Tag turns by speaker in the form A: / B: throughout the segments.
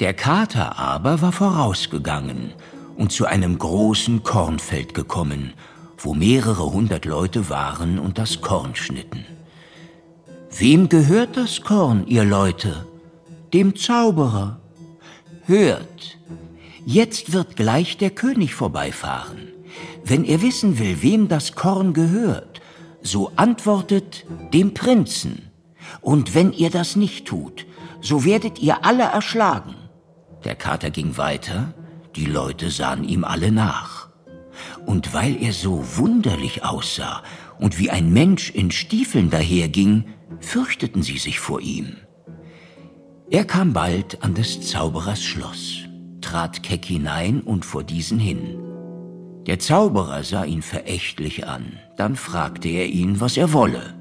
A: Der Kater aber war vorausgegangen und zu einem großen Kornfeld gekommen, wo mehrere hundert Leute waren und das Korn schnitten. Wem gehört das Korn, ihr Leute? Dem Zauberer. Hört, jetzt wird gleich der König vorbeifahren. Wenn er wissen will, wem das Korn gehört, so antwortet dem Prinzen. Und wenn ihr das nicht tut, so werdet ihr alle erschlagen. Der Kater ging weiter, die Leute sahen ihm alle nach. Und weil er so wunderlich aussah und wie ein Mensch in Stiefeln daherging, fürchteten sie sich vor ihm. Er kam bald an des Zauberers Schloss, trat keck hinein und vor diesen hin. Der Zauberer sah ihn verächtlich an, dann fragte er ihn, was er wolle.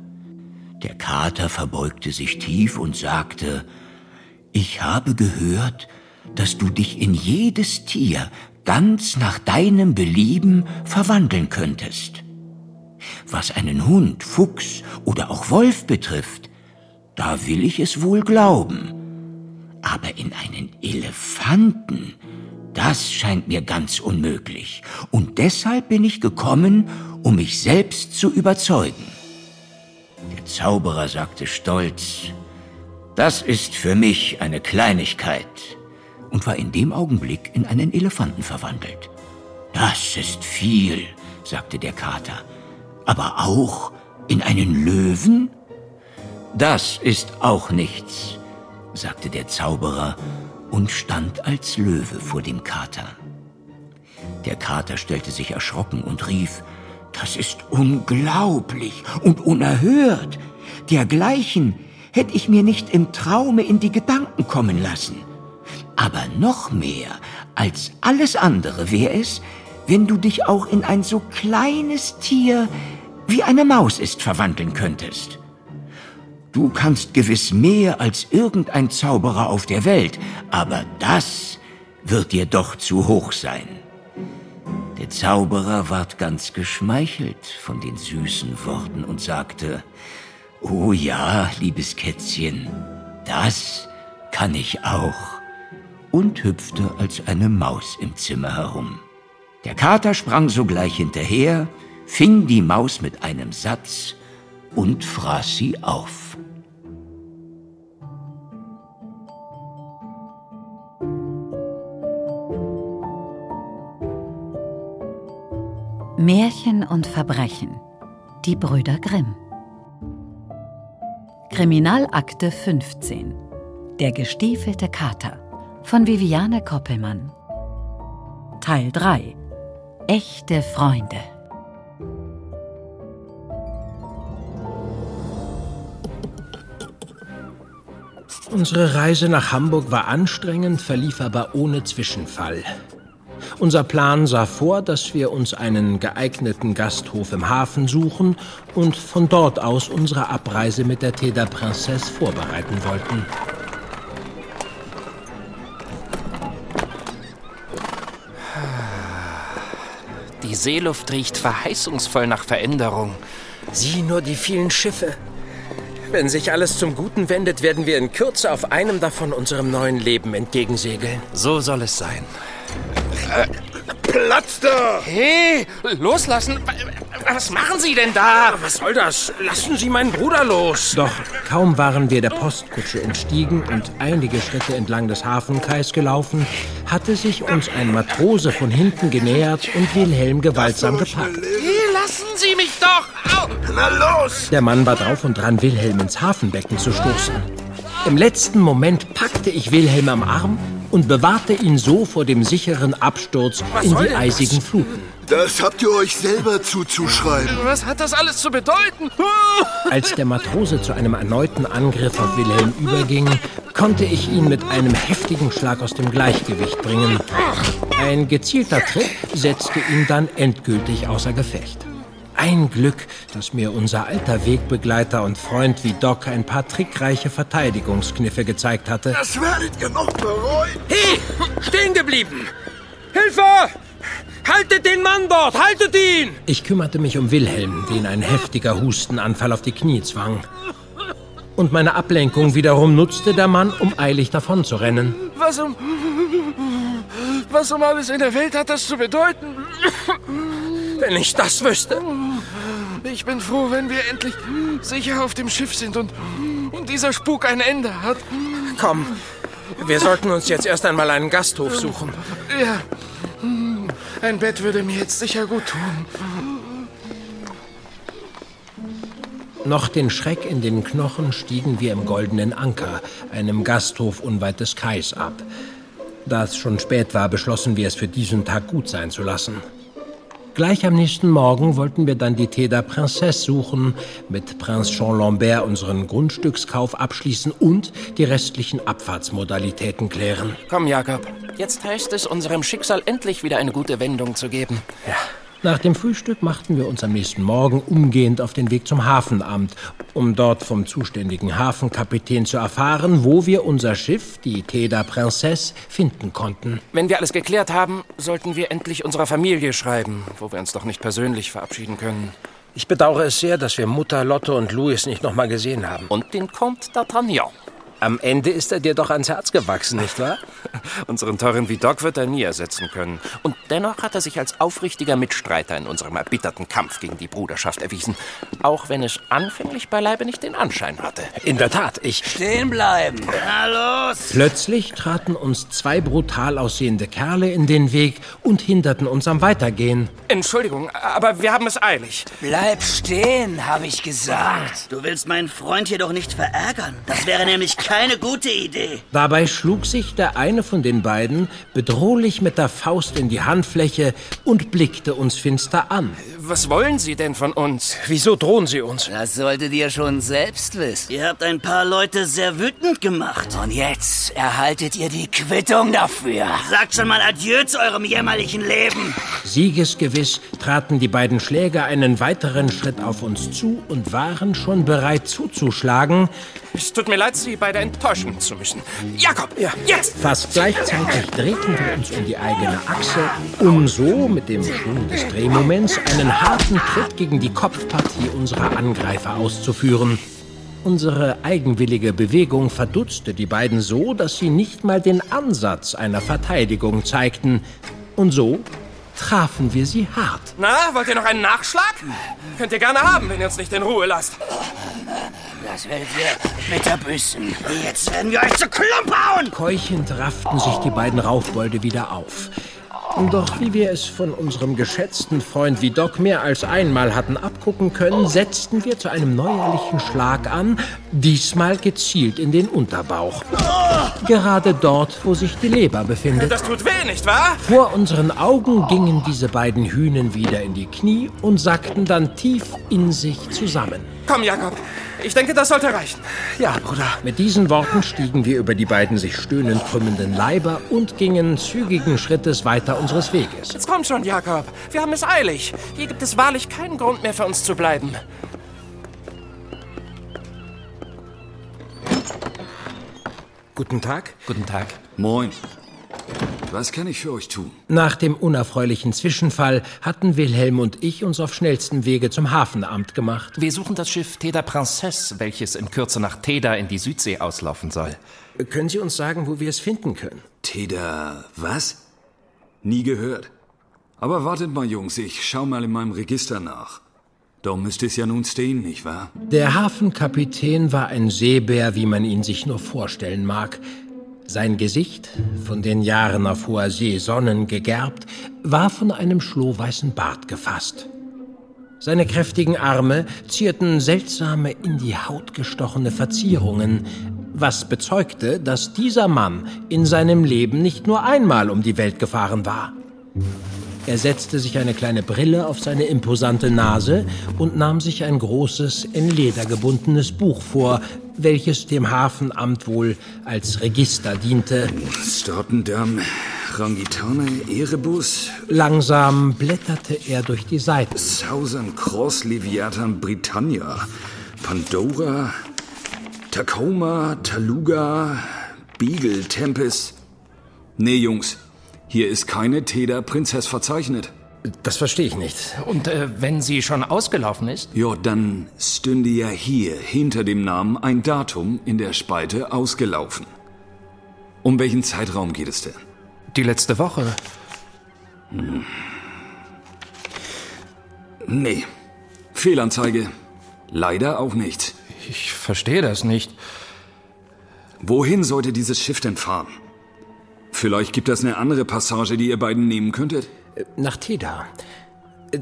A: Der Kater verbeugte sich tief und sagte, Ich habe gehört, dass du dich in jedes Tier ganz nach deinem Belieben verwandeln könntest. Was einen Hund, Fuchs oder auch Wolf betrifft, da will ich es wohl glauben. Aber in einen Elefanten, das scheint mir ganz unmöglich. Und deshalb bin ich gekommen, um mich selbst zu überzeugen. Der Zauberer sagte stolz, das ist für mich eine Kleinigkeit und war in dem Augenblick in einen Elefanten verwandelt. Das ist viel, sagte der Kater, aber auch in einen Löwen? Das ist auch nichts, sagte der Zauberer und stand als Löwe vor dem Kater. Der Kater stellte sich erschrocken und rief, das ist unglaublich und unerhört. Dergleichen hätte ich mir nicht im Traume in die Gedanken kommen lassen. Aber noch mehr als alles andere wäre es, wenn du dich auch in ein so kleines Tier wie eine Maus ist verwandeln könntest. Du kannst gewiss mehr als irgendein Zauberer auf der Welt, aber das wird dir doch zu hoch sein. Der Zauberer ward ganz geschmeichelt von den süßen Worten und sagte, Oh ja, liebes Kätzchen, das kann ich auch und hüpfte als eine Maus im Zimmer herum. Der Kater sprang sogleich hinterher, fing die Maus mit einem Satz und fraß sie auf.
B: Märchen und Verbrechen. Die Brüder Grimm. Kriminalakte 15. Der gestiefelte Kater von Viviane Koppelmann. Teil 3 Echte Freunde.
C: Unsere Reise nach Hamburg war anstrengend, verlief aber ohne Zwischenfall. Unser Plan sah vor, dass wir uns einen geeigneten Gasthof im Hafen suchen und von dort aus unsere Abreise mit der Thé de Princesse vorbereiten wollten.
D: Seeluft riecht verheißungsvoll nach Veränderung.
C: Sieh nur die vielen Schiffe. Wenn sich alles zum Guten wendet, werden wir in Kürze auf einem davon unserem neuen Leben entgegensegeln.
D: So soll es sein.
E: Platz da!
D: Hey, loslassen! Was machen Sie denn da?
C: Was soll das? Lassen Sie meinen Bruder los! Doch kaum waren wir der Postkutsche entstiegen und einige Schritte entlang des Hafenkais gelaufen, hatte sich uns ein Matrose von hinten genähert und Wilhelm gewaltsam gepackt.
D: Hey, lassen Sie mich doch! Au.
E: Na los!
C: Der Mann war drauf und dran, Wilhelm ins Hafenbecken zu stoßen. Im letzten Moment packte ich Wilhelm am Arm und bewahrte ihn so vor dem sicheren Absturz Was in die eisigen Fluten.
E: Das habt ihr euch selber zuzuschreiben.
D: Was hat das alles zu bedeuten?
C: Als der Matrose zu einem erneuten Angriff auf Wilhelm überging, konnte ich ihn mit einem heftigen Schlag aus dem Gleichgewicht bringen. Ein gezielter Tritt setzte ihn dann endgültig außer Gefecht. Ein Glück, dass mir unser alter Wegbegleiter und Freund wie Doc ein paar trickreiche Verteidigungskniffe gezeigt hatte.
E: Das werdet ihr noch bereuen.
C: Hey, stehen geblieben! Hilfe! Haltet den Mann dort! Haltet ihn! Ich kümmerte mich um Wilhelm, den ein heftiger Hustenanfall auf die Knie zwang. Und meine Ablenkung wiederum nutzte der Mann, um eilig davonzurennen.
D: Was um. Was um alles in der Welt hat das zu bedeuten?
C: Wenn ich das wüsste.
D: Ich bin froh, wenn wir endlich sicher auf dem Schiff sind und, und dieser Spuk ein Ende hat.
C: Komm, wir sollten uns jetzt erst einmal einen Gasthof suchen.
D: Ja. Ein Bett würde mir jetzt sicher gut tun.
C: Noch den Schreck in den Knochen stiegen wir im Goldenen Anker, einem Gasthof unweit des Kais, ab. Da es schon spät war, beschlossen wir es für diesen Tag gut sein zu lassen. Gleich am nächsten Morgen wollten wir dann die Thé der Princesse suchen, mit Prinz Jean Lambert unseren Grundstückskauf abschließen und die restlichen Abfahrtsmodalitäten klären.
F: Komm, Jakob. Jetzt heißt es, unserem Schicksal endlich wieder eine gute Wendung zu geben.
C: Ja. Nach dem Frühstück machten wir uns am nächsten Morgen umgehend auf den Weg zum Hafenamt, um dort vom zuständigen Hafenkapitän zu erfahren, wo wir unser Schiff, die Teda Princesse, finden konnten.
F: Wenn wir alles geklärt haben, sollten wir endlich unserer Familie schreiben, wo wir uns doch nicht persönlich verabschieden können.
C: Ich bedauere es sehr, dass wir Mutter, Lotte und Louis nicht noch mal gesehen haben.
F: Und den Comte d'Artagnan.
C: Am Ende ist er dir doch ans Herz gewachsen, nicht wahr?
F: Unseren teuren Vidocq wird er nie ersetzen können. Und dennoch hat er sich als aufrichtiger Mitstreiter in unserem erbitterten Kampf gegen die Bruderschaft erwiesen. Auch wenn es anfänglich beileibe nicht den Anschein hatte.
C: In der Tat, ich...
G: Stehen bleiben. Na los!
C: Plötzlich traten uns zwei brutal aussehende Kerle in den Weg und hinderten uns am Weitergehen.
F: Entschuldigung, aber wir haben es eilig.
G: Bleib stehen, habe ich gesagt. Du willst meinen Freund hier doch nicht verärgern. Das wäre nämlich keine gute Idee.
C: Dabei schlug sich der eine von den beiden bedrohlich mit der Faust in die Handfläche und blickte uns finster an.
F: Was wollen Sie denn von uns?
C: Wieso drohen Sie uns?
G: Das solltet ihr schon selbst wissen. Ihr habt ein paar Leute sehr wütend gemacht. Und jetzt erhaltet ihr die Quittung dafür. Sagt schon mal Adieu zu eurem jämmerlichen Leben.
C: Siegesgewiss traten die beiden Schläger einen weiteren Schritt auf uns zu und waren schon bereit zuzuschlagen.
F: Es tut mir leid, Sie beide enttäuschen zu müssen. Jakob, ja, jetzt!
C: Fast gleichzeitig drehten wir uns um die eigene Achse, um so mit dem Schwung des Drehmoments einen harten Tritt gegen die Kopfpartie unserer Angreifer auszuführen. Unsere eigenwillige Bewegung verdutzte die beiden so, dass sie nicht mal den Ansatz einer Verteidigung zeigten. Und so trafen wir sie hart.
F: Na, wollt ihr noch einen Nachschlag? Könnt ihr gerne haben, wenn ihr uns nicht in Ruhe lasst.
G: Das werdet ihr mit der Büssen. Jetzt werden wir euch zu Klump hauen.
C: Keuchend rafften sich die beiden Raufbolde wieder auf. Doch wie wir es von unserem geschätzten Freund Vidocq mehr als einmal hatten abgucken können, setzten wir zu einem neuerlichen Schlag an, diesmal gezielt in den Unterbauch. Gerade dort, wo sich die Leber befindet.
F: Das tut weh, nicht wahr?
C: Vor unseren Augen gingen diese beiden Hühnen wieder in die Knie und sackten dann tief in sich zusammen.
F: Komm, Jakob. Ich denke, das sollte reichen.
C: Ja, Bruder. Mit diesen Worten stiegen wir über die beiden sich stöhnend krümmenden Leiber und gingen zügigen Schrittes weiter unseres Weges.
F: Jetzt komm schon, Jakob. Wir haben es eilig. Hier gibt es wahrlich keinen Grund mehr für uns zu bleiben.
C: Guten Tag.
F: Guten Tag.
E: Moin. Was kann ich für euch tun?
C: Nach dem unerfreulichen Zwischenfall hatten Wilhelm und ich uns auf schnellstem Wege zum Hafenamt gemacht.
H: Wir suchen das Schiff Teda Princesse, welches in Kürze nach Teda in die Südsee auslaufen soll.
C: Können Sie uns sagen, wo wir es finden können?
E: Teda, was? Nie gehört. Aber wartet mal, Jungs, ich schau mal in meinem Register nach. Da müsste es ja nun stehen, nicht wahr?
C: Der Hafenkapitän war ein Seebär, wie man ihn sich nur vorstellen mag. Sein Gesicht, von den Jahren auf hoher See Sonnen gegerbt, war von einem schlohweißen Bart gefasst. Seine kräftigen Arme zierten seltsame in die Haut gestochene Verzierungen, was bezeugte, dass dieser Mann in seinem Leben nicht nur einmal um die Welt gefahren war. Er setzte sich eine kleine Brille auf seine imposante Nase und nahm sich ein großes, in Leder gebundenes Buch vor, welches dem Hafenamt wohl als Register diente.
E: Stortendam, Rangitane, Erebus,
C: Langsam blätterte er durch die Seiten.
E: Southern Cross, Leviathan, Britannia, Pandora, Tacoma, Taluga, Beagle, Tempest. Nee, Jungs, hier ist keine Teda Prinzess verzeichnet.
C: Das verstehe ich nicht.
H: Und äh, wenn sie schon ausgelaufen ist?
E: Ja, dann stünde ja hier hinter dem Namen ein Datum in der Spalte ausgelaufen. Um welchen Zeitraum geht es denn?
H: Die letzte Woche.
E: Hm. Nee. Fehlanzeige. Leider auch nicht.
H: Ich verstehe das nicht.
E: Wohin sollte dieses Schiff denn fahren? Vielleicht gibt es eine andere Passage, die ihr beiden nehmen könntet?
C: Nach Teda.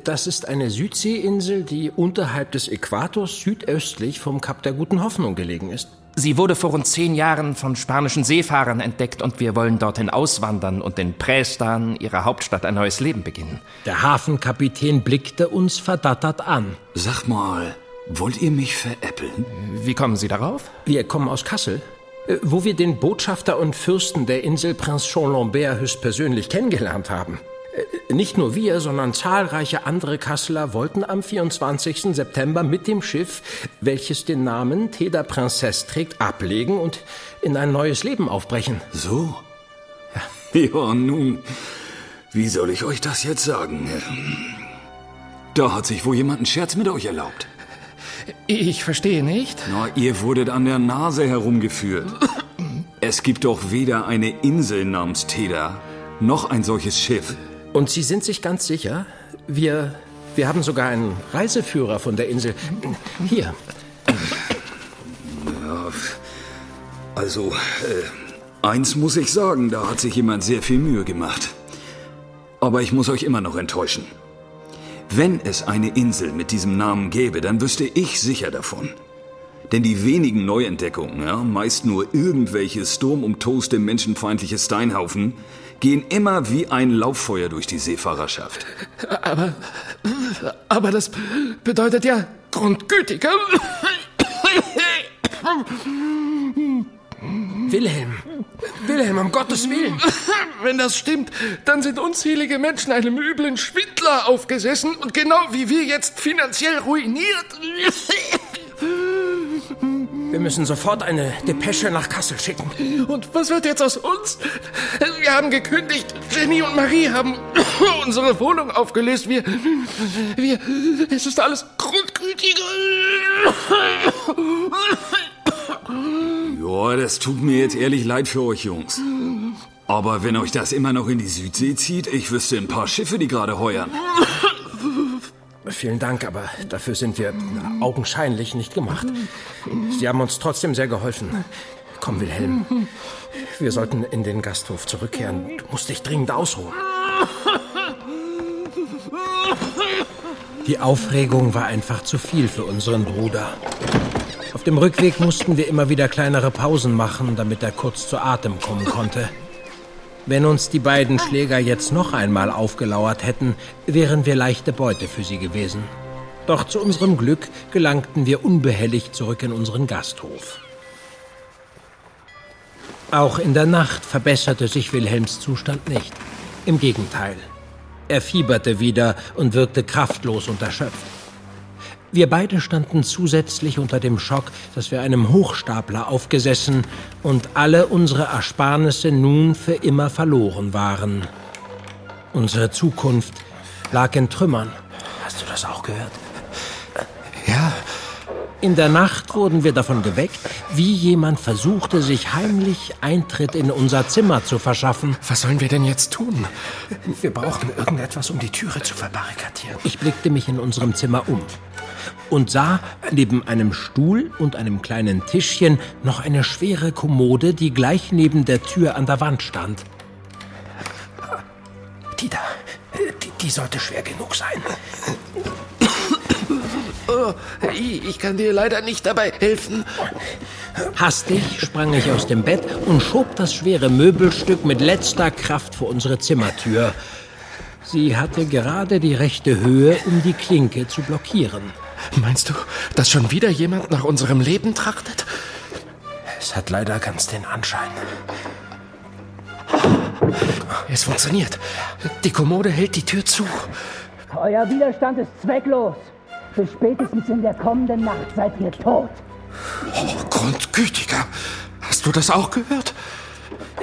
C: Das ist eine Südseeinsel, die unterhalb des Äquators südöstlich vom Kap der Guten Hoffnung gelegen ist.
H: Sie wurde vor rund zehn Jahren von spanischen Seefahrern entdeckt und wir wollen dorthin auswandern und in Prästan, ihrer Hauptstadt, ein neues Leben beginnen.
C: Der Hafenkapitän blickte uns verdattert an.
E: Sag mal, wollt ihr mich veräppeln?
H: Wie kommen Sie darauf?
C: Wir kommen aus Kassel. Wo wir den Botschafter und Fürsten der Insel Prinz Jean Lambert höchstpersönlich kennengelernt haben. Nicht nur wir, sondern zahlreiche andere Kasseler wollten am 24. September mit dem Schiff, welches den Namen Teda Princesse trägt, ablegen und in ein neues Leben aufbrechen.
E: So? Ja. Ja, nun, wie soll ich euch das jetzt sagen? Da hat sich wohl jemand einen Scherz mit euch erlaubt.
H: Ich verstehe nicht.
E: Na, ihr wurdet an der Nase herumgeführt. Es gibt doch weder eine Insel namens Teda, noch ein solches Schiff.
C: Und Sie sind sich ganz sicher? Wir, wir haben sogar einen Reiseführer von der Insel. Hier.
E: Ja, also, äh, eins muss ich sagen, da hat sich jemand sehr viel Mühe gemacht. Aber ich muss euch immer noch enttäuschen. Wenn es eine Insel mit diesem Namen gäbe, dann wüsste ich sicher davon. Denn die wenigen Neuentdeckungen, ja, meist nur irgendwelche sturmumtoste menschenfeindliche Steinhaufen, gehen immer wie ein Lauffeuer durch die Seefahrerschaft.
D: Aber, aber das bedeutet ja grundgütiger.
C: Wilhelm, Wilhelm, um Gottes Willen.
D: Wenn das stimmt, dann sind unzählige Menschen einem üblen Schwindler aufgesessen und genau wie wir jetzt finanziell ruiniert.
C: Wir müssen sofort eine Depesche nach Kassel schicken.
D: Und was wird jetzt aus uns? Wir haben gekündigt. Jenny und Marie haben unsere Wohnung aufgelöst. Wir. Wir. Es ist alles grundgütiger.
E: Ja, das tut mir jetzt ehrlich leid für euch Jungs. Aber wenn euch das immer noch in die Südsee zieht, ich wüsste ein paar Schiffe, die gerade heuern.
C: Vielen Dank, aber dafür sind wir augenscheinlich nicht gemacht. Sie haben uns trotzdem sehr geholfen. Komm, Wilhelm. Wir sollten in den Gasthof zurückkehren. Du musst dich dringend ausruhen. Die Aufregung war einfach zu viel für unseren Bruder. Auf dem Rückweg mussten wir immer wieder kleinere Pausen machen, damit er kurz zu Atem kommen konnte. Wenn uns die beiden Schläger jetzt noch einmal aufgelauert hätten, wären wir leichte Beute für sie gewesen. Doch zu unserem Glück gelangten wir unbehelligt zurück in unseren Gasthof. Auch in der Nacht verbesserte sich Wilhelms Zustand nicht. Im Gegenteil. Er fieberte wieder und wirkte kraftlos und erschöpft. Wir beide standen zusätzlich unter dem Schock, dass wir einem Hochstapler aufgesessen und alle unsere Ersparnisse nun für immer verloren waren. Unsere Zukunft lag in Trümmern. Hast du das auch gehört? In der Nacht wurden wir davon geweckt, wie jemand versuchte, sich heimlich Eintritt in unser Zimmer zu verschaffen.
H: Was sollen wir denn jetzt tun?
C: Wir brauchen irgendetwas, um die Türe zu verbarrikadieren. Ich blickte mich in unserem Zimmer um und sah neben einem Stuhl und einem kleinen Tischchen noch eine schwere Kommode, die gleich neben der Tür an der Wand stand. Die da, die, die sollte schwer genug sein.
D: Oh, ich kann dir leider nicht dabei helfen.
C: Hastig sprang ich aus dem Bett und schob das schwere Möbelstück mit letzter Kraft vor unsere Zimmertür. Sie hatte gerade die rechte Höhe, um die Klinke zu blockieren.
H: Meinst du, dass schon wieder jemand nach unserem Leben trachtet?
C: Es hat leider ganz den Anschein.
H: Es funktioniert. Die Kommode hält die Tür zu.
I: Euer Widerstand ist zwecklos. Bis spätestens in der kommenden Nacht seid ihr tot.
H: Oh, Grundgütiger. Hast du das auch gehört?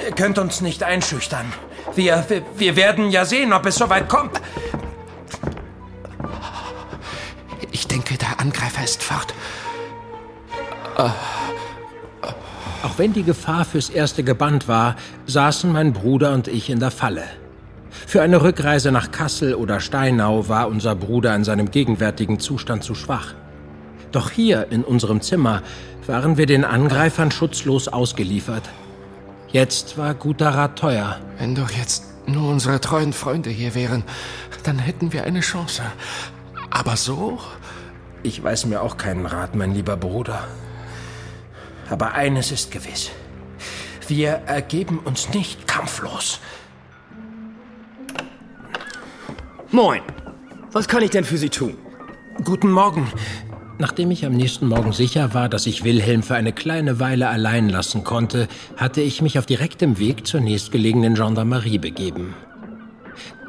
C: Ihr könnt uns nicht einschüchtern. Wir, wir, wir werden ja sehen, ob es soweit kommt. Ich denke, der Angreifer ist fort. Auch wenn die Gefahr fürs Erste gebannt war, saßen mein Bruder und ich in der Falle. Für eine Rückreise nach Kassel oder Steinau war unser Bruder in seinem gegenwärtigen Zustand zu schwach. Doch hier in unserem Zimmer waren wir den Angreifern schutzlos ausgeliefert. Jetzt war guter Rat teuer.
D: Wenn doch jetzt nur unsere treuen Freunde hier wären, dann hätten wir eine Chance. Aber so?
C: Ich weiß mir auch keinen Rat, mein lieber Bruder. Aber eines ist gewiss. Wir ergeben uns nicht kampflos.
J: Moin. Was kann ich denn für Sie tun?
C: Guten Morgen. Nachdem ich am nächsten Morgen sicher war, dass ich Wilhelm für eine kleine Weile allein lassen konnte, hatte ich mich auf direktem Weg zur nächstgelegenen Gendarmerie begeben.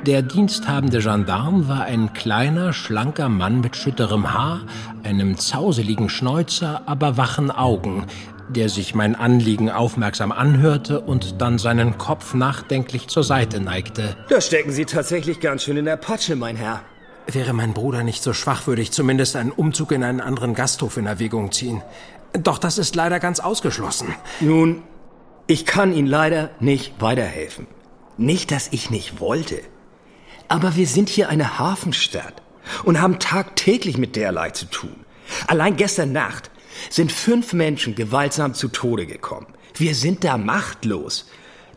C: Der diensthabende Gendarm war ein kleiner, schlanker Mann mit schütterem Haar, einem zauseligen Schnäuzer, aber wachen Augen, der sich mein Anliegen aufmerksam anhörte und dann seinen Kopf nachdenklich zur Seite neigte.
J: Da stecken Sie tatsächlich ganz schön in der Patsche, mein Herr.
C: Wäre mein Bruder nicht so schwach, würde ich zumindest einen Umzug in einen anderen Gasthof in Erwägung ziehen. Doch das ist leider ganz ausgeschlossen.
J: Nun, ich kann Ihnen leider nicht weiterhelfen. Nicht, dass ich nicht wollte. Aber wir sind hier eine Hafenstadt und haben tagtäglich mit derlei zu tun. Allein gestern Nacht sind fünf Menschen gewaltsam zu Tode gekommen. Wir sind da machtlos.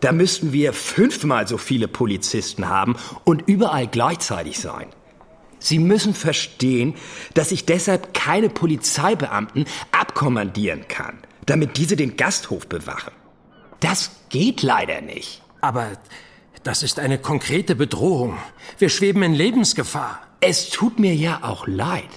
J: Da müssten wir fünfmal so viele Polizisten haben und überall gleichzeitig sein. Sie müssen verstehen, dass ich deshalb keine Polizeibeamten abkommandieren kann, damit diese den Gasthof bewachen. Das geht leider nicht.
C: Aber das ist eine konkrete Bedrohung. Wir schweben in Lebensgefahr.
J: Es tut mir ja auch leid.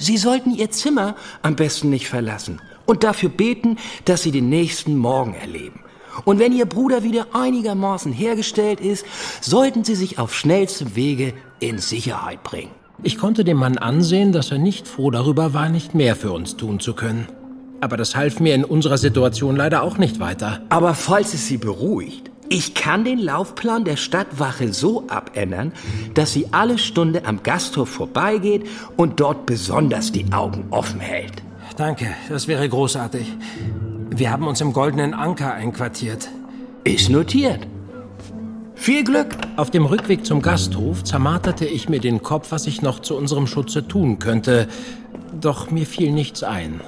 J: Sie sollten Ihr Zimmer am besten nicht verlassen und dafür beten, dass Sie den nächsten Morgen erleben. Und wenn Ihr Bruder wieder einigermaßen hergestellt ist, sollten Sie sich auf schnellstem Wege in Sicherheit bringen.
C: Ich konnte dem Mann ansehen, dass er nicht froh darüber war, nicht mehr für uns tun zu können. Aber das half mir in unserer Situation leider auch nicht weiter.
J: Aber falls es Sie beruhigt, ich kann den Laufplan der Stadtwache so abändern, dass sie alle Stunde am Gasthof vorbeigeht und dort besonders die Augen offen hält.
C: Danke, das wäre großartig. Wir haben uns im Goldenen Anker einquartiert.
J: Ist notiert. Viel Glück!
C: Auf dem Rückweg zum Gasthof zermarterte ich mir den Kopf, was ich noch zu unserem Schutze tun könnte. Doch mir fiel nichts ein.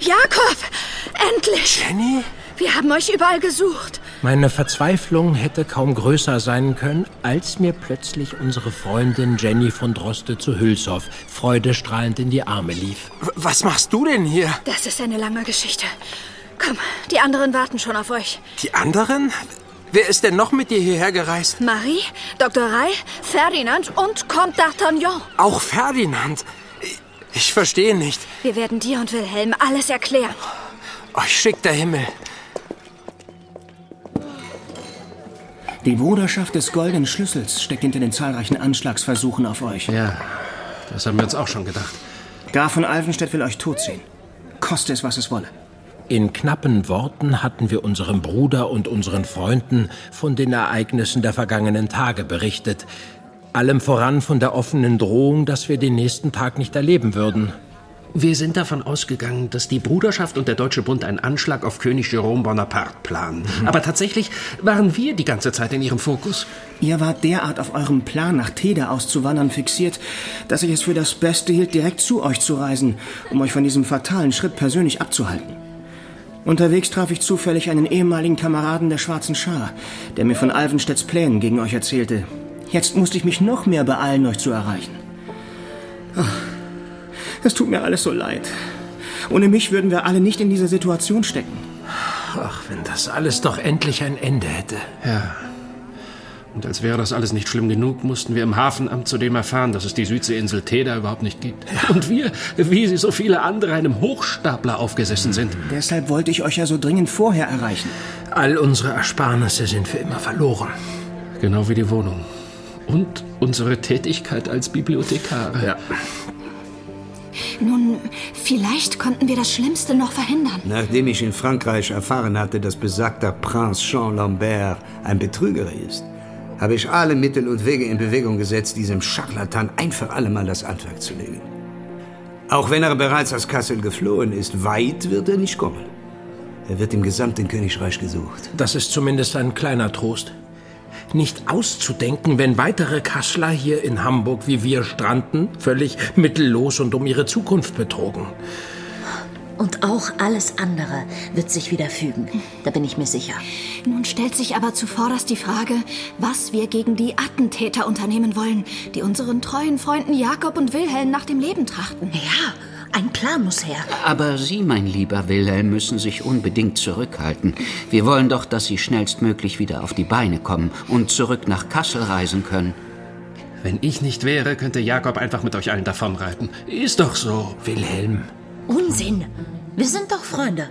K: Jakob! Endlich!
C: Jenny?
K: Wir haben euch überall gesucht.
C: Meine Verzweiflung hätte kaum größer sein können, als mir plötzlich unsere Freundin Jenny von Droste zu Hülshoff freudestrahlend in die Arme lief.
L: Was machst du denn hier?
K: Das ist eine lange Geschichte. Komm, die anderen warten schon auf euch.
L: Die anderen? Wer ist denn noch mit dir hierher gereist?
K: Marie, Dr. Rai, Ferdinand und Comte d'Artagnan.
L: Auch Ferdinand? Ich verstehe nicht.
K: Wir werden dir und Wilhelm alles erklären.
L: Euch schickt der Himmel.
M: Die Bruderschaft des Goldenen Schlüssels steckt hinter den zahlreichen Anschlagsversuchen auf euch.
H: Ja, das haben wir uns auch schon gedacht.
M: Graf von Alvenstedt will euch tot sehen. Koste es, was es wolle.
C: In knappen Worten hatten wir unserem Bruder und unseren Freunden von den Ereignissen der vergangenen Tage berichtet. Allem voran von der offenen Drohung, dass wir den nächsten Tag nicht erleben würden.
H: Wir sind davon ausgegangen, dass die Bruderschaft und der Deutsche Bund einen Anschlag auf König Jerome Bonaparte planen. Mhm. Aber tatsächlich waren wir die ganze Zeit in ihrem Fokus.
M: Ihr wart derart auf eurem Plan, nach Teda auszuwandern, fixiert, dass ich es für das Beste hielt, direkt zu euch zu reisen, um euch von diesem fatalen Schritt persönlich abzuhalten. Unterwegs traf ich zufällig einen ehemaligen Kameraden der Schwarzen Schar, der mir von Alvenstedts Plänen gegen euch erzählte. Jetzt musste ich mich noch mehr beeilen, euch zu erreichen. Ach. Es tut mir alles so leid. Ohne mich würden wir alle nicht in dieser Situation stecken.
C: Ach, wenn das alles doch endlich ein Ende hätte.
H: Ja. Und als wäre das alles nicht schlimm genug, mussten wir im Hafenamt zudem erfahren, dass es die Südseeinsel Teda überhaupt nicht gibt. Ja. Und wir, wie sie so viele andere, einem Hochstapler aufgesessen sind.
M: Deshalb wollte ich euch ja so dringend vorher erreichen.
C: All unsere Ersparnisse sind für immer verloren.
H: Genau wie die Wohnung. Und unsere Tätigkeit als Bibliothekare.
C: Ja.
K: Nun, vielleicht konnten wir das Schlimmste noch verhindern.
N: Nachdem ich in Frankreich erfahren hatte, dass besagter Prinz Jean Lambert ein Betrüger ist, habe ich alle Mittel und Wege in Bewegung gesetzt, diesem Scharlatan ein für alle Mal das Handwerk zu legen. Auch wenn er bereits aus Kassel geflohen ist, weit wird er nicht kommen. Er wird im gesamten Königreich gesucht.
C: Das ist zumindest ein kleiner Trost. Nicht auszudenken, wenn weitere Kasseler hier in Hamburg wie wir stranden, völlig mittellos und um ihre Zukunft betrogen.
O: Und auch alles andere wird sich wieder fügen. Da bin ich mir sicher.
K: Nun stellt sich aber zuvorderst die Frage, was wir gegen die Attentäter unternehmen wollen, die unseren treuen Freunden Jakob und Wilhelm nach dem Leben trachten.
O: Ja, ein Plan muss her.
P: Aber Sie, mein lieber Wilhelm, müssen sich unbedingt zurückhalten. Wir wollen doch, dass Sie schnellstmöglich wieder auf die Beine kommen und zurück nach Kassel reisen können.
H: Wenn ich nicht wäre, könnte Jakob einfach mit euch allen davonreiten. Ist doch so.
C: Wilhelm.
O: Unsinn. Wir sind doch Freunde.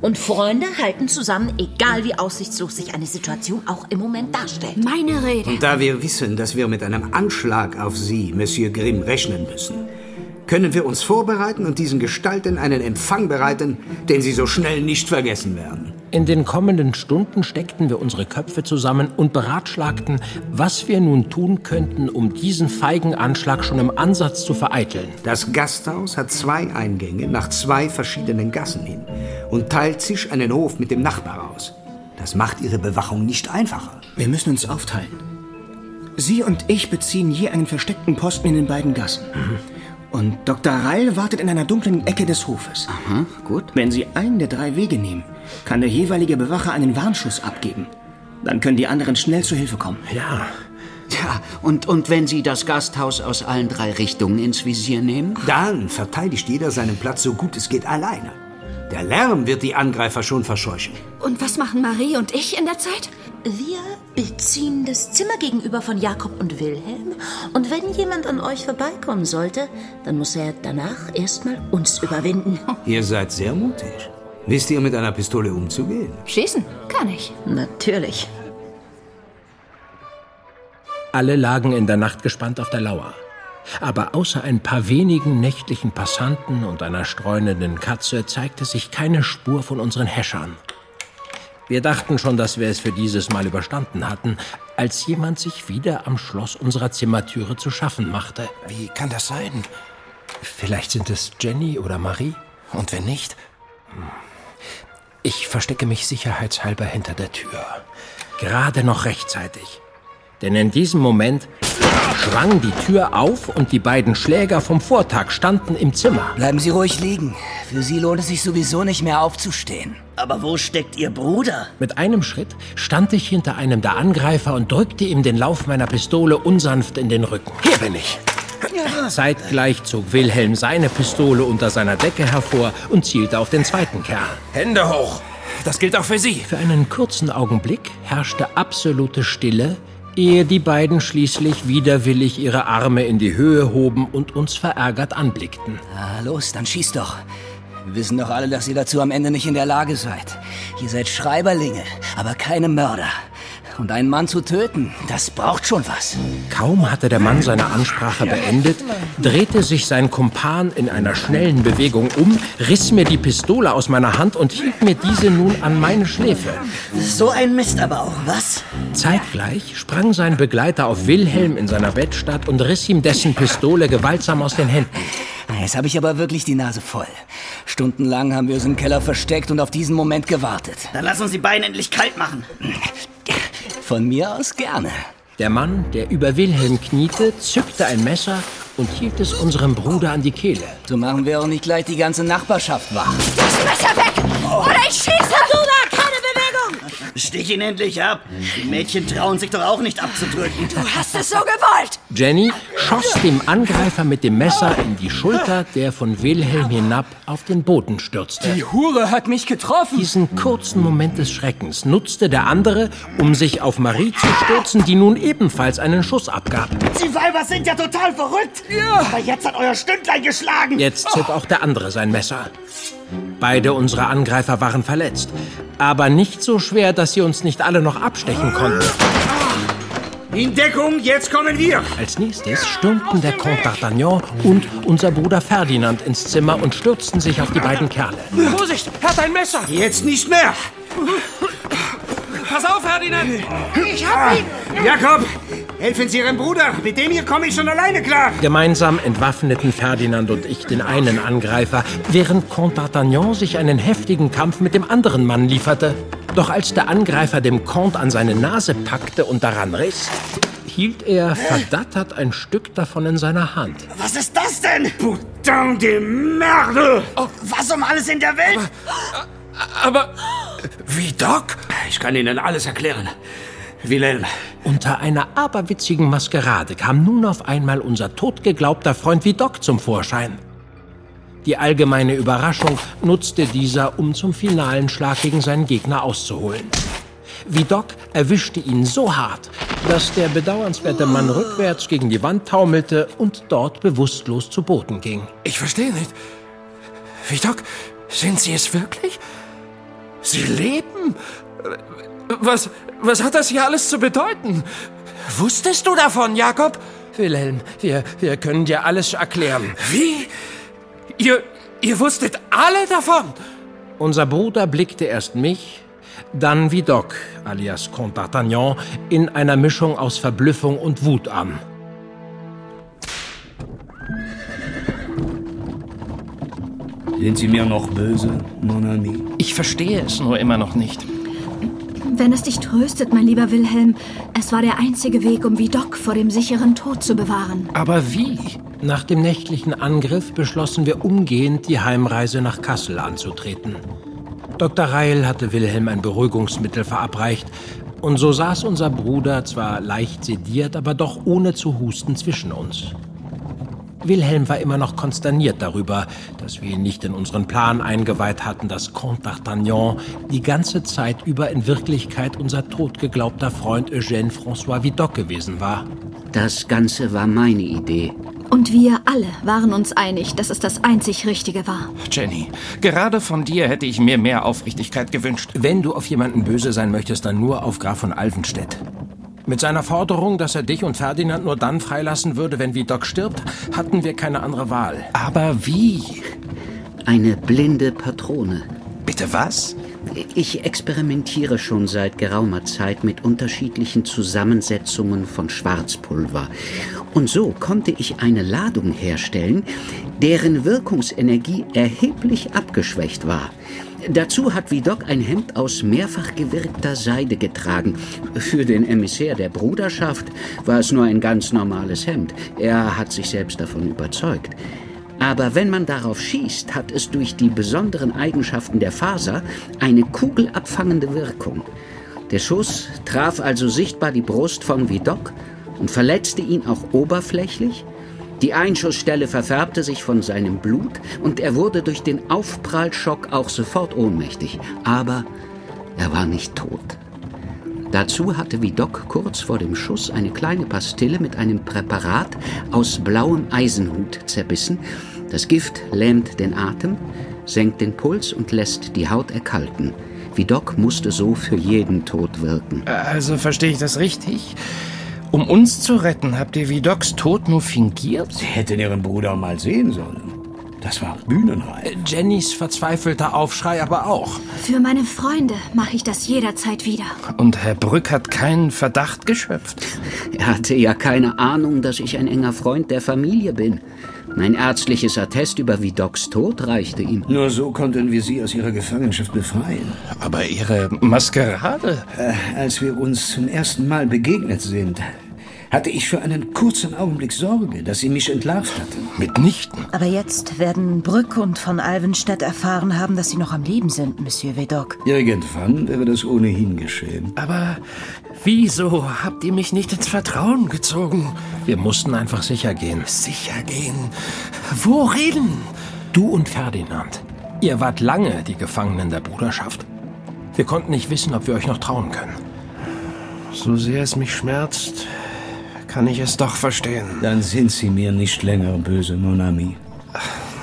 O: Und Freunde halten zusammen, egal wie aussichtslos sich eine Situation auch im Moment darstellt.
K: Meine Rede.
N: Und da wir wissen, dass wir mit einem Anschlag auf Sie, Monsieur Grimm, rechnen müssen, können wir uns vorbereiten und diesen Gestalten einen Empfang bereiten, den sie so schnell nicht vergessen werden.
C: In den kommenden Stunden steckten wir unsere Köpfe zusammen und beratschlagten, was wir nun tun könnten, um diesen feigen Anschlag schon im Ansatz zu vereiteln.
N: Das Gasthaus hat zwei Eingänge nach zwei verschiedenen Gassen hin und teilt sich einen Hof mit dem Nachbar aus. Das macht ihre Bewachung nicht einfacher.
M: Wir müssen uns aufteilen. Sie und ich beziehen je einen versteckten Posten in den beiden Gassen. Und Dr. Reil wartet in einer dunklen Ecke des Hofes.
P: Aha, gut.
M: Wenn Sie einen der drei Wege nehmen, kann der jeweilige Bewacher einen Warnschuss abgeben. Dann können die anderen schnell zu Hilfe kommen.
C: Ja.
P: Ja, und, und wenn Sie das Gasthaus aus allen drei Richtungen ins Visier nehmen?
N: Dann verteidigt jeder seinen Platz so gut es geht alleine. Der Lärm wird die Angreifer schon verscheuchen.
K: Und was machen Marie und ich in der Zeit?
O: Wir beziehen das Zimmer gegenüber von Jakob und Wilhelm. Und wenn jemand an euch vorbeikommen sollte, dann muss er danach erstmal uns überwinden.
N: Ihr seid sehr mutig. Wisst ihr mit einer Pistole umzugehen?
K: Schießen kann ich.
O: Natürlich.
C: Alle lagen in der Nacht gespannt auf der Lauer. Aber außer ein paar wenigen nächtlichen Passanten und einer streunenden Katze zeigte sich keine Spur von unseren Häschern. Wir dachten schon, dass wir es für dieses Mal überstanden hatten, als jemand sich wieder am Schloss unserer Zimmertüre zu schaffen machte.
L: Wie kann das sein?
C: Vielleicht sind es Jenny oder Marie?
L: Und wenn nicht?
C: Ich verstecke mich sicherheitshalber hinter der Tür. Gerade noch rechtzeitig. Denn in diesem Moment schwang die Tür auf und die beiden Schläger vom Vortag standen im Zimmer.
G: Bleiben Sie ruhig liegen. Für Sie lohnt es sich sowieso nicht mehr aufzustehen.
Q: Aber wo steckt Ihr Bruder?
C: Mit einem Schritt stand ich hinter einem der Angreifer und drückte ihm den Lauf meiner Pistole unsanft in den Rücken. Hier bin ich. Zeitgleich zog Wilhelm seine Pistole unter seiner Decke hervor und zielte auf den zweiten Kerl.
L: Hände hoch! Das gilt auch für Sie.
C: Für einen kurzen Augenblick herrschte absolute Stille, ehe die beiden schließlich widerwillig ihre Arme in die Höhe hoben und uns verärgert anblickten.
G: Na los, dann schieß doch. Wir wissen doch alle, dass ihr dazu am Ende nicht in der Lage seid. Ihr seid Schreiberlinge, aber keine Mörder. Und einen Mann zu töten, das braucht schon was.
C: Kaum hatte der Mann seine Ansprache beendet, drehte sich sein Kumpan in einer schnellen Bewegung um, riss mir die Pistole aus meiner Hand und hielt mir diese nun an meine Schläfe.
Q: So ein Mist aber auch, was?
C: Zeitgleich sprang sein Begleiter auf Wilhelm in seiner Bettstatt und riss ihm dessen Pistole gewaltsam aus den Händen.
G: Jetzt habe ich aber wirklich die Nase voll. Stundenlang haben wir uns im Keller versteckt und auf diesen Moment gewartet.
Q: Dann lass uns die Beine endlich kalt machen.
G: Von mir aus gerne.
C: Der Mann, der über Wilhelm kniete, zückte ein Messer und hielt es unserem Bruder an die Kehle.
G: So machen wir auch nicht gleich die ganze Nachbarschaft wach.
K: Das Messer weg! Oder ich schieße! Du da, keine Bewegung!
Q: Stich ihn endlich ab. Die Mädchen trauen sich doch auch nicht abzudrücken.
K: Du hast es so gewollt!
C: Jenny schoss dem Angreifer mit dem Messer in die Schulter, der von Wilhelm hinab auf den Boden stürzte.
G: Die Hure hat mich getroffen.
C: Diesen kurzen Moment des Schreckens nutzte der andere, um sich auf Marie zu stürzen, die nun ebenfalls einen Schuss abgab.
Q: Sie Weiber sind ja total verrückt. Ja. Aber jetzt hat euer Stündlein geschlagen.
C: Jetzt zog auch der andere sein Messer. Beide unserer Angreifer waren verletzt, aber nicht so schwer, dass sie uns nicht alle noch abstechen konnten.
N: In Deckung, jetzt kommen wir!
C: Als nächstes stürmten der Comte d'Artagnan und unser Bruder Ferdinand ins Zimmer und stürzten sich auf die beiden Kerle.
L: Vorsicht, er hat ein Messer!
N: Jetzt nicht mehr!
Q: Pass auf, Ferdinand!
G: Ich hab ihn!
N: Jakob, helfen Sie Ihrem Bruder. Mit dem hier komme ich schon alleine klar.
C: Gemeinsam entwaffneten Ferdinand und ich den einen Angreifer, während Comte d'Artagnan sich einen heftigen Kampf mit dem anderen Mann lieferte. Doch als der Angreifer dem Comte an seine Nase packte und daran riss, hielt er verdattert ein Stück davon in seiner Hand.
Q: Was ist das denn?
N: Putain de merde!
Q: Oh, was um alles in der Welt?
D: Aber, wie Doc?
N: Ich kann Ihnen alles erklären. Wilhelm.
C: Unter einer aberwitzigen Maskerade kam nun auf einmal unser totgeglaubter Freund Vidocq zum Vorschein. Die allgemeine Überraschung nutzte dieser, um zum finalen Schlag gegen seinen Gegner auszuholen. Vidocq erwischte ihn so hart, dass der bedauernswerte Mann rückwärts gegen die Wand taumelte und dort bewusstlos zu Boden ging.
D: Ich verstehe nicht. Vidocq, sind Sie es wirklich? Sie leben? Was, was hat das hier alles zu bedeuten? Wusstest du davon, Jakob?
C: Wilhelm, wir, wir können dir alles erklären.
D: Wie? Ihr, ihr wusstet alle davon?
C: Unser Bruder blickte erst mich, dann Vidocq, alias Comte d'Artagnan, in einer Mischung aus Verblüffung und Wut an.
N: Sind Sie mir noch böse, mon ami?
F: Ich verstehe es nur immer noch nicht.
K: Wenn es dich tröstet, mein lieber Wilhelm, es war der einzige Weg, um Vidocq vor dem sicheren Tod zu bewahren.
C: Aber wie? Nach dem nächtlichen Angriff beschlossen wir umgehend, die Heimreise nach Kassel anzutreten. Dr. Reil hatte Wilhelm ein Beruhigungsmittel verabreicht, und so saß unser Bruder zwar leicht sediert, aber doch ohne zu husten zwischen uns. Wilhelm war immer noch konsterniert darüber, dass wir ihn nicht in unseren Plan eingeweiht hatten, dass Comte d'Artagnan die ganze Zeit über in Wirklichkeit unser totgeglaubter Freund Eugène François Vidocq gewesen war.
P: Das Ganze war meine Idee.
K: Und wir alle waren uns einig, dass es das einzig Richtige war.
F: Jenny, gerade von dir hätte ich mir mehr Aufrichtigkeit gewünscht.
C: Wenn du auf jemanden böse sein möchtest, dann nur auf Graf von Alvenstedt. Mit seiner Forderung, dass er dich und Ferdinand nur dann freilassen würde, wenn Vidocq stirbt, hatten wir keine andere Wahl.
F: Aber wie?
P: Eine blinde Patrone.
F: Bitte was?
P: Ich experimentiere schon seit geraumer Zeit mit unterschiedlichen Zusammensetzungen von Schwarzpulver. Und so konnte ich eine Ladung herstellen, deren Wirkungsenergie erheblich abgeschwächt war. Dazu hat Vidocq ein Hemd aus mehrfach gewirkter Seide getragen. Für den Emissär der Bruderschaft war es nur ein ganz normales Hemd. Er hat sich selbst davon überzeugt. Aber wenn man darauf schießt, hat es durch die besonderen Eigenschaften der Faser eine kugelabfangende Wirkung. Der Schuss traf also sichtbar die Brust von Vidocq und verletzte ihn auch oberflächlich. Die Einschussstelle verfärbte sich von seinem Blut und er wurde durch den Aufprallschock auch sofort ohnmächtig. Aber er war nicht tot. Dazu hatte Vidocq kurz vor dem Schuss eine kleine Pastille mit einem Präparat aus blauem Eisenhut zerbissen. Das Gift lähmt den Atem, senkt den Puls und lässt die Haut erkalten. Vidocq musste so für jeden Tod wirken.
F: Also verstehe ich das richtig? Um uns zu retten, habt ihr Vidocqs Tod nur fingiert?
N: Sie hätten Ihren Bruder mal sehen sollen. Das war bühnenreif.
C: Jennys verzweifelter Aufschrei aber auch.
K: Für meine Freunde mache ich das jederzeit wieder.
F: Und Herr Brück hat keinen Verdacht geschöpft.
P: Er hatte ja keine Ahnung, dass ich ein enger Freund der Familie bin. Mein ärztliches Attest über Vidocqs Tod reichte ihm.
N: Nur so konnten wir Sie aus Ihrer Gefangenschaft befreien.
F: Aber Ihre Maskerade?
N: Äh, als wir uns zum ersten Mal begegnet sind, hatte ich für einen kurzen Augenblick Sorge, dass Sie mich entlarvt hatten.
F: Mitnichten.
O: Aber jetzt werden Brück und von Alvenstedt erfahren haben, dass Sie noch am Leben sind, Monsieur Vidocq.
N: Irgendwann wäre das ohnehin geschehen.
F: Aber wieso habt ihr mich nicht ins Vertrauen gezogen?
C: Wir mussten einfach sicher gehen.
F: Sicher gehen? Worin?
C: Du und Ferdinand. Ihr wart lange die Gefangenen der Bruderschaft. Wir konnten nicht wissen, ob wir euch noch trauen können.
F: So sehr es mich schmerzt, kann ich es doch verstehen.
N: Dann sind Sie mir nicht länger böse, mon ami.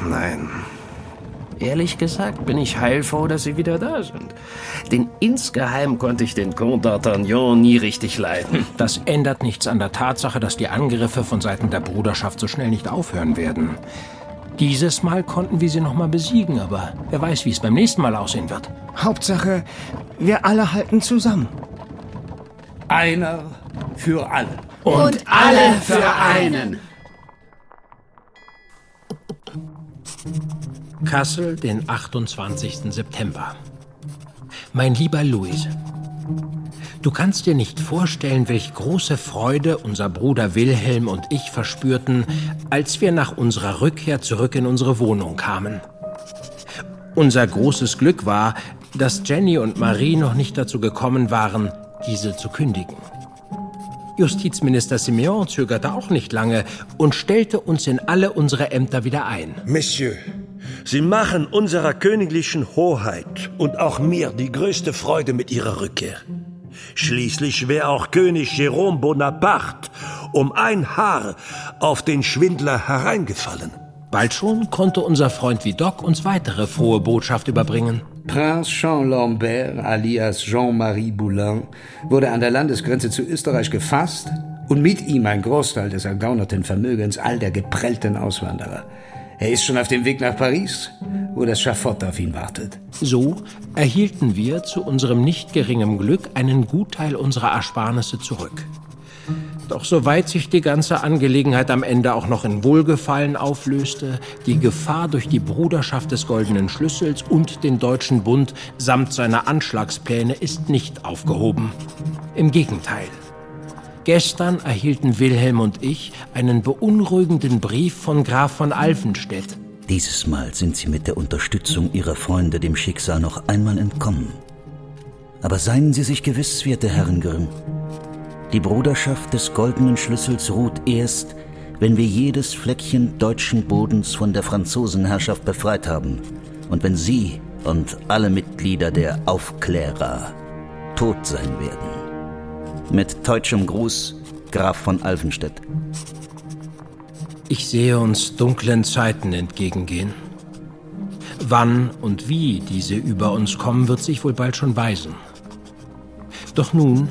F: Nein. Ehrlich gesagt bin ich heilfroh, dass Sie wieder da sind. Denn insgeheim konnte ich den Comte d'Artagnan nie richtig leiden.
C: Das ändert nichts an der Tatsache, dass die Angriffe von Seiten der Bruderschaft so schnell nicht aufhören werden. Dieses Mal konnten wir sie noch mal besiegen, aber wer weiß, wie es beim nächsten Mal aussehen wird.
M: Hauptsache, wir alle halten zusammen.
R: Einer für alle.
P: Und alle für einen.
C: Kassel, den 28. September. Mein lieber Louis, du kannst dir nicht vorstellen, welch große Freude unser Bruder Wilhelm und ich verspürten, als wir nach unserer Rückkehr zurück in unsere Wohnung kamen. Unser großes Glück war, dass Jenny und Marie noch nicht dazu gekommen waren, diese zu kündigen. Justizminister Simeon zögerte auch nicht lange und stellte uns in alle unsere Ämter wieder ein.
S: Monsieur, Sie machen unserer königlichen Hoheit und auch mir die größte Freude mit Ihrer Rückkehr. Schließlich wäre auch König Jérôme Bonaparte um ein Haar auf den Schwindler hereingefallen.
C: Bald schon konnte unser Freund Vidocq uns weitere frohe Botschaft überbringen.
N: Prinz Jean Lambert alias Jean-Marie Boulin wurde an der Landesgrenze zu Österreich gefasst und mit ihm ein Großteil des ergaunerten Vermögens all der geprellten Auswanderer. Er ist schon auf dem Weg nach Paris, wo das Schafott auf ihn wartet.
C: So erhielten wir zu unserem nicht geringem Glück einen Gutteil unserer Ersparnisse zurück. Doch soweit sich die ganze Angelegenheit am Ende auch noch in Wohlgefallen auflöste, die Gefahr durch die Bruderschaft des Goldenen Schlüssels und den Deutschen Bund samt seiner Anschlagspläne ist nicht aufgehoben. Im Gegenteil. Gestern erhielten Wilhelm und ich einen beunruhigenden Brief von Graf von Alfenstedt.
T: Dieses Mal sind Sie mit der Unterstützung Ihrer Freunde dem Schicksal noch einmal entkommen. Aber seien Sie sich gewiss, werte Herren Grimm, die Bruderschaft des goldenen Schlüssels ruht erst, wenn wir jedes Fleckchen deutschen Bodens von der Franzosenherrschaft befreit haben und wenn Sie und alle Mitglieder der Aufklärer tot sein werden. Mit deutschem Gruß, Graf von Alfenstedt.
C: Ich sehe uns dunklen Zeiten entgegengehen. Wann und wie diese über uns kommen, wird sich wohl bald schon weisen. Doch nun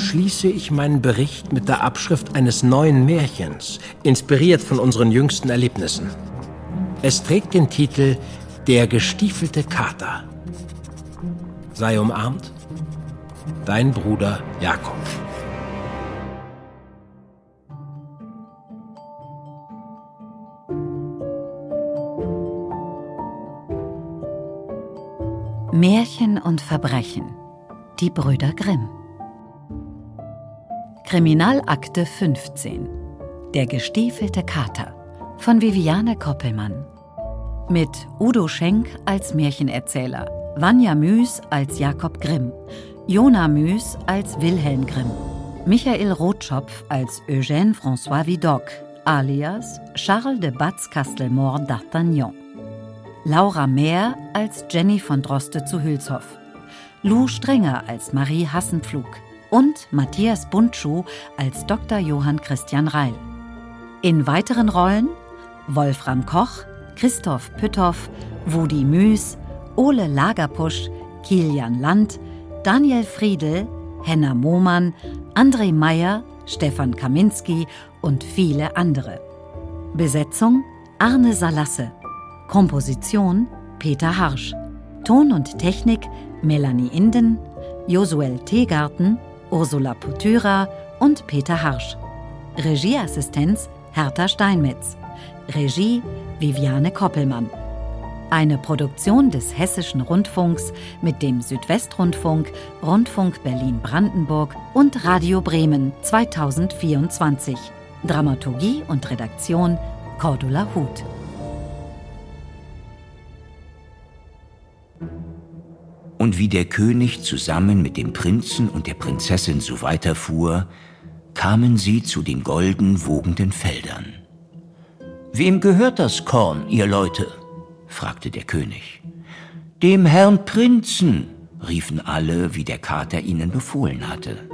C: schließe ich meinen Bericht mit der Abschrift eines neuen Märchens, inspiriert von unseren jüngsten Erlebnissen. Es trägt den Titel Der gestiefelte Kater. Sei umarmt, dein Bruder Jakob.
B: Märchen und Verbrechen. Die Brüder Grimm. Kriminalakte 15 Der gestiefelte Kater von Viviane Koppelmann. Mit Udo Schenk als Märchenerzähler, Vanja Müß als Jakob Grimm, Jona Müß als Wilhelm Grimm, Michael Rotschopf als Eugène François Vidocq, alias Charles de Batz-Castelmore d'Artagnan, Laura Mehr als Jenny von Droste zu Hülshoff, Lou Strenger als Marie Hassenpflug, und Matthias Buntschuh als Dr. Johann Christian Reil. In weiteren Rollen Wolfram Koch, Christoph Pütthoff, Wudi Müß, Ole Lagerpusch, Kilian Land, Daniel Friedel, Henna Mohmann, André Meyer, Stefan Kaminski und viele andere. Besetzung Arne Salasse. Komposition Peter Harsch. Ton und Technik Melanie Inden, Josuel Teegarten, Ursula Putyra und Peter Harsch. Regieassistenz Hertha Steinmetz. Regie Viviane Koppelmann. Eine Produktion des Hessischen Rundfunks mit dem Südwestrundfunk, Rundfunk Berlin-Brandenburg und Radio Bremen 2024. Dramaturgie und Redaktion Cordula Huth.
A: Und wie der König zusammen mit dem Prinzen und der Prinzessin so weiterfuhr, kamen sie zu den golden wogenden Feldern. Wem gehört das Korn, ihr Leute? fragte der König. Dem Herrn Prinzen, riefen alle, wie der Kater ihnen befohlen hatte.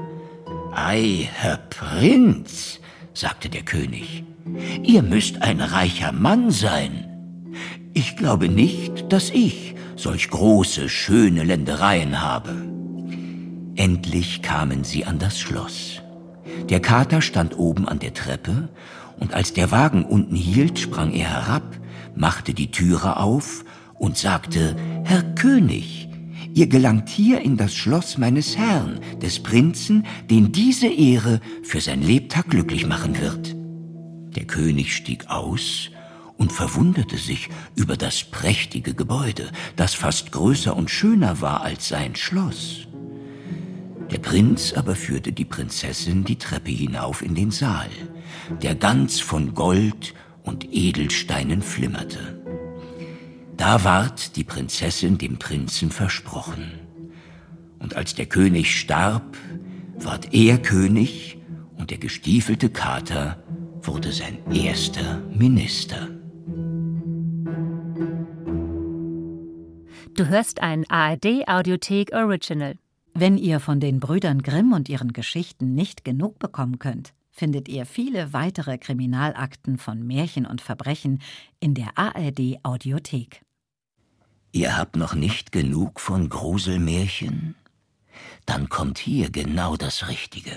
A: Ei, Herr Prinz, sagte der König, ihr müsst ein reicher Mann sein. Ich glaube nicht, dass ich solch große, schöne Ländereien habe. Endlich kamen sie an das Schloss. Der Kater stand oben an der Treppe, und als der Wagen unten hielt, sprang er herab, machte die Türe auf und sagte, Herr König, Ihr gelangt hier in das Schloss meines Herrn, des Prinzen, den diese Ehre für sein Lebtag glücklich machen wird. Der König stieg aus und verwunderte sich über das prächtige Gebäude, das fast größer und schöner war als sein Schloss. Der Prinz aber führte die Prinzessin die Treppe hinauf in den Saal, der ganz von Gold und Edelsteinen flimmerte. Da ward die Prinzessin dem Prinzen versprochen. Und als der König starb, ward er König und der gestiefelte Kater wurde sein erster Minister.
U: Du hörst ein ARD Audiothek Original.
B: Wenn ihr von den Brüdern Grimm und ihren Geschichten nicht genug bekommen könnt, findet ihr viele weitere Kriminalakten von Märchen und Verbrechen in der ARD Audiothek.
A: Ihr habt noch nicht genug von Gruselmärchen? Dann kommt hier genau das Richtige.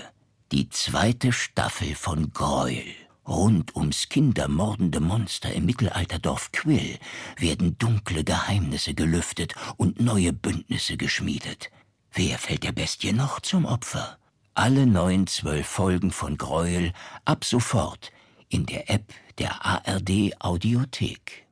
A: Die zweite Staffel von Gräuel. Rund ums kindermordende Monster im Mittelalterdorf Quill werden dunkle Geheimnisse gelüftet und neue Bündnisse geschmiedet. Wer fällt der Bestie noch zum Opfer? Alle neuen zwölf Folgen von Gräuel ab sofort in der App der ARD Audiothek.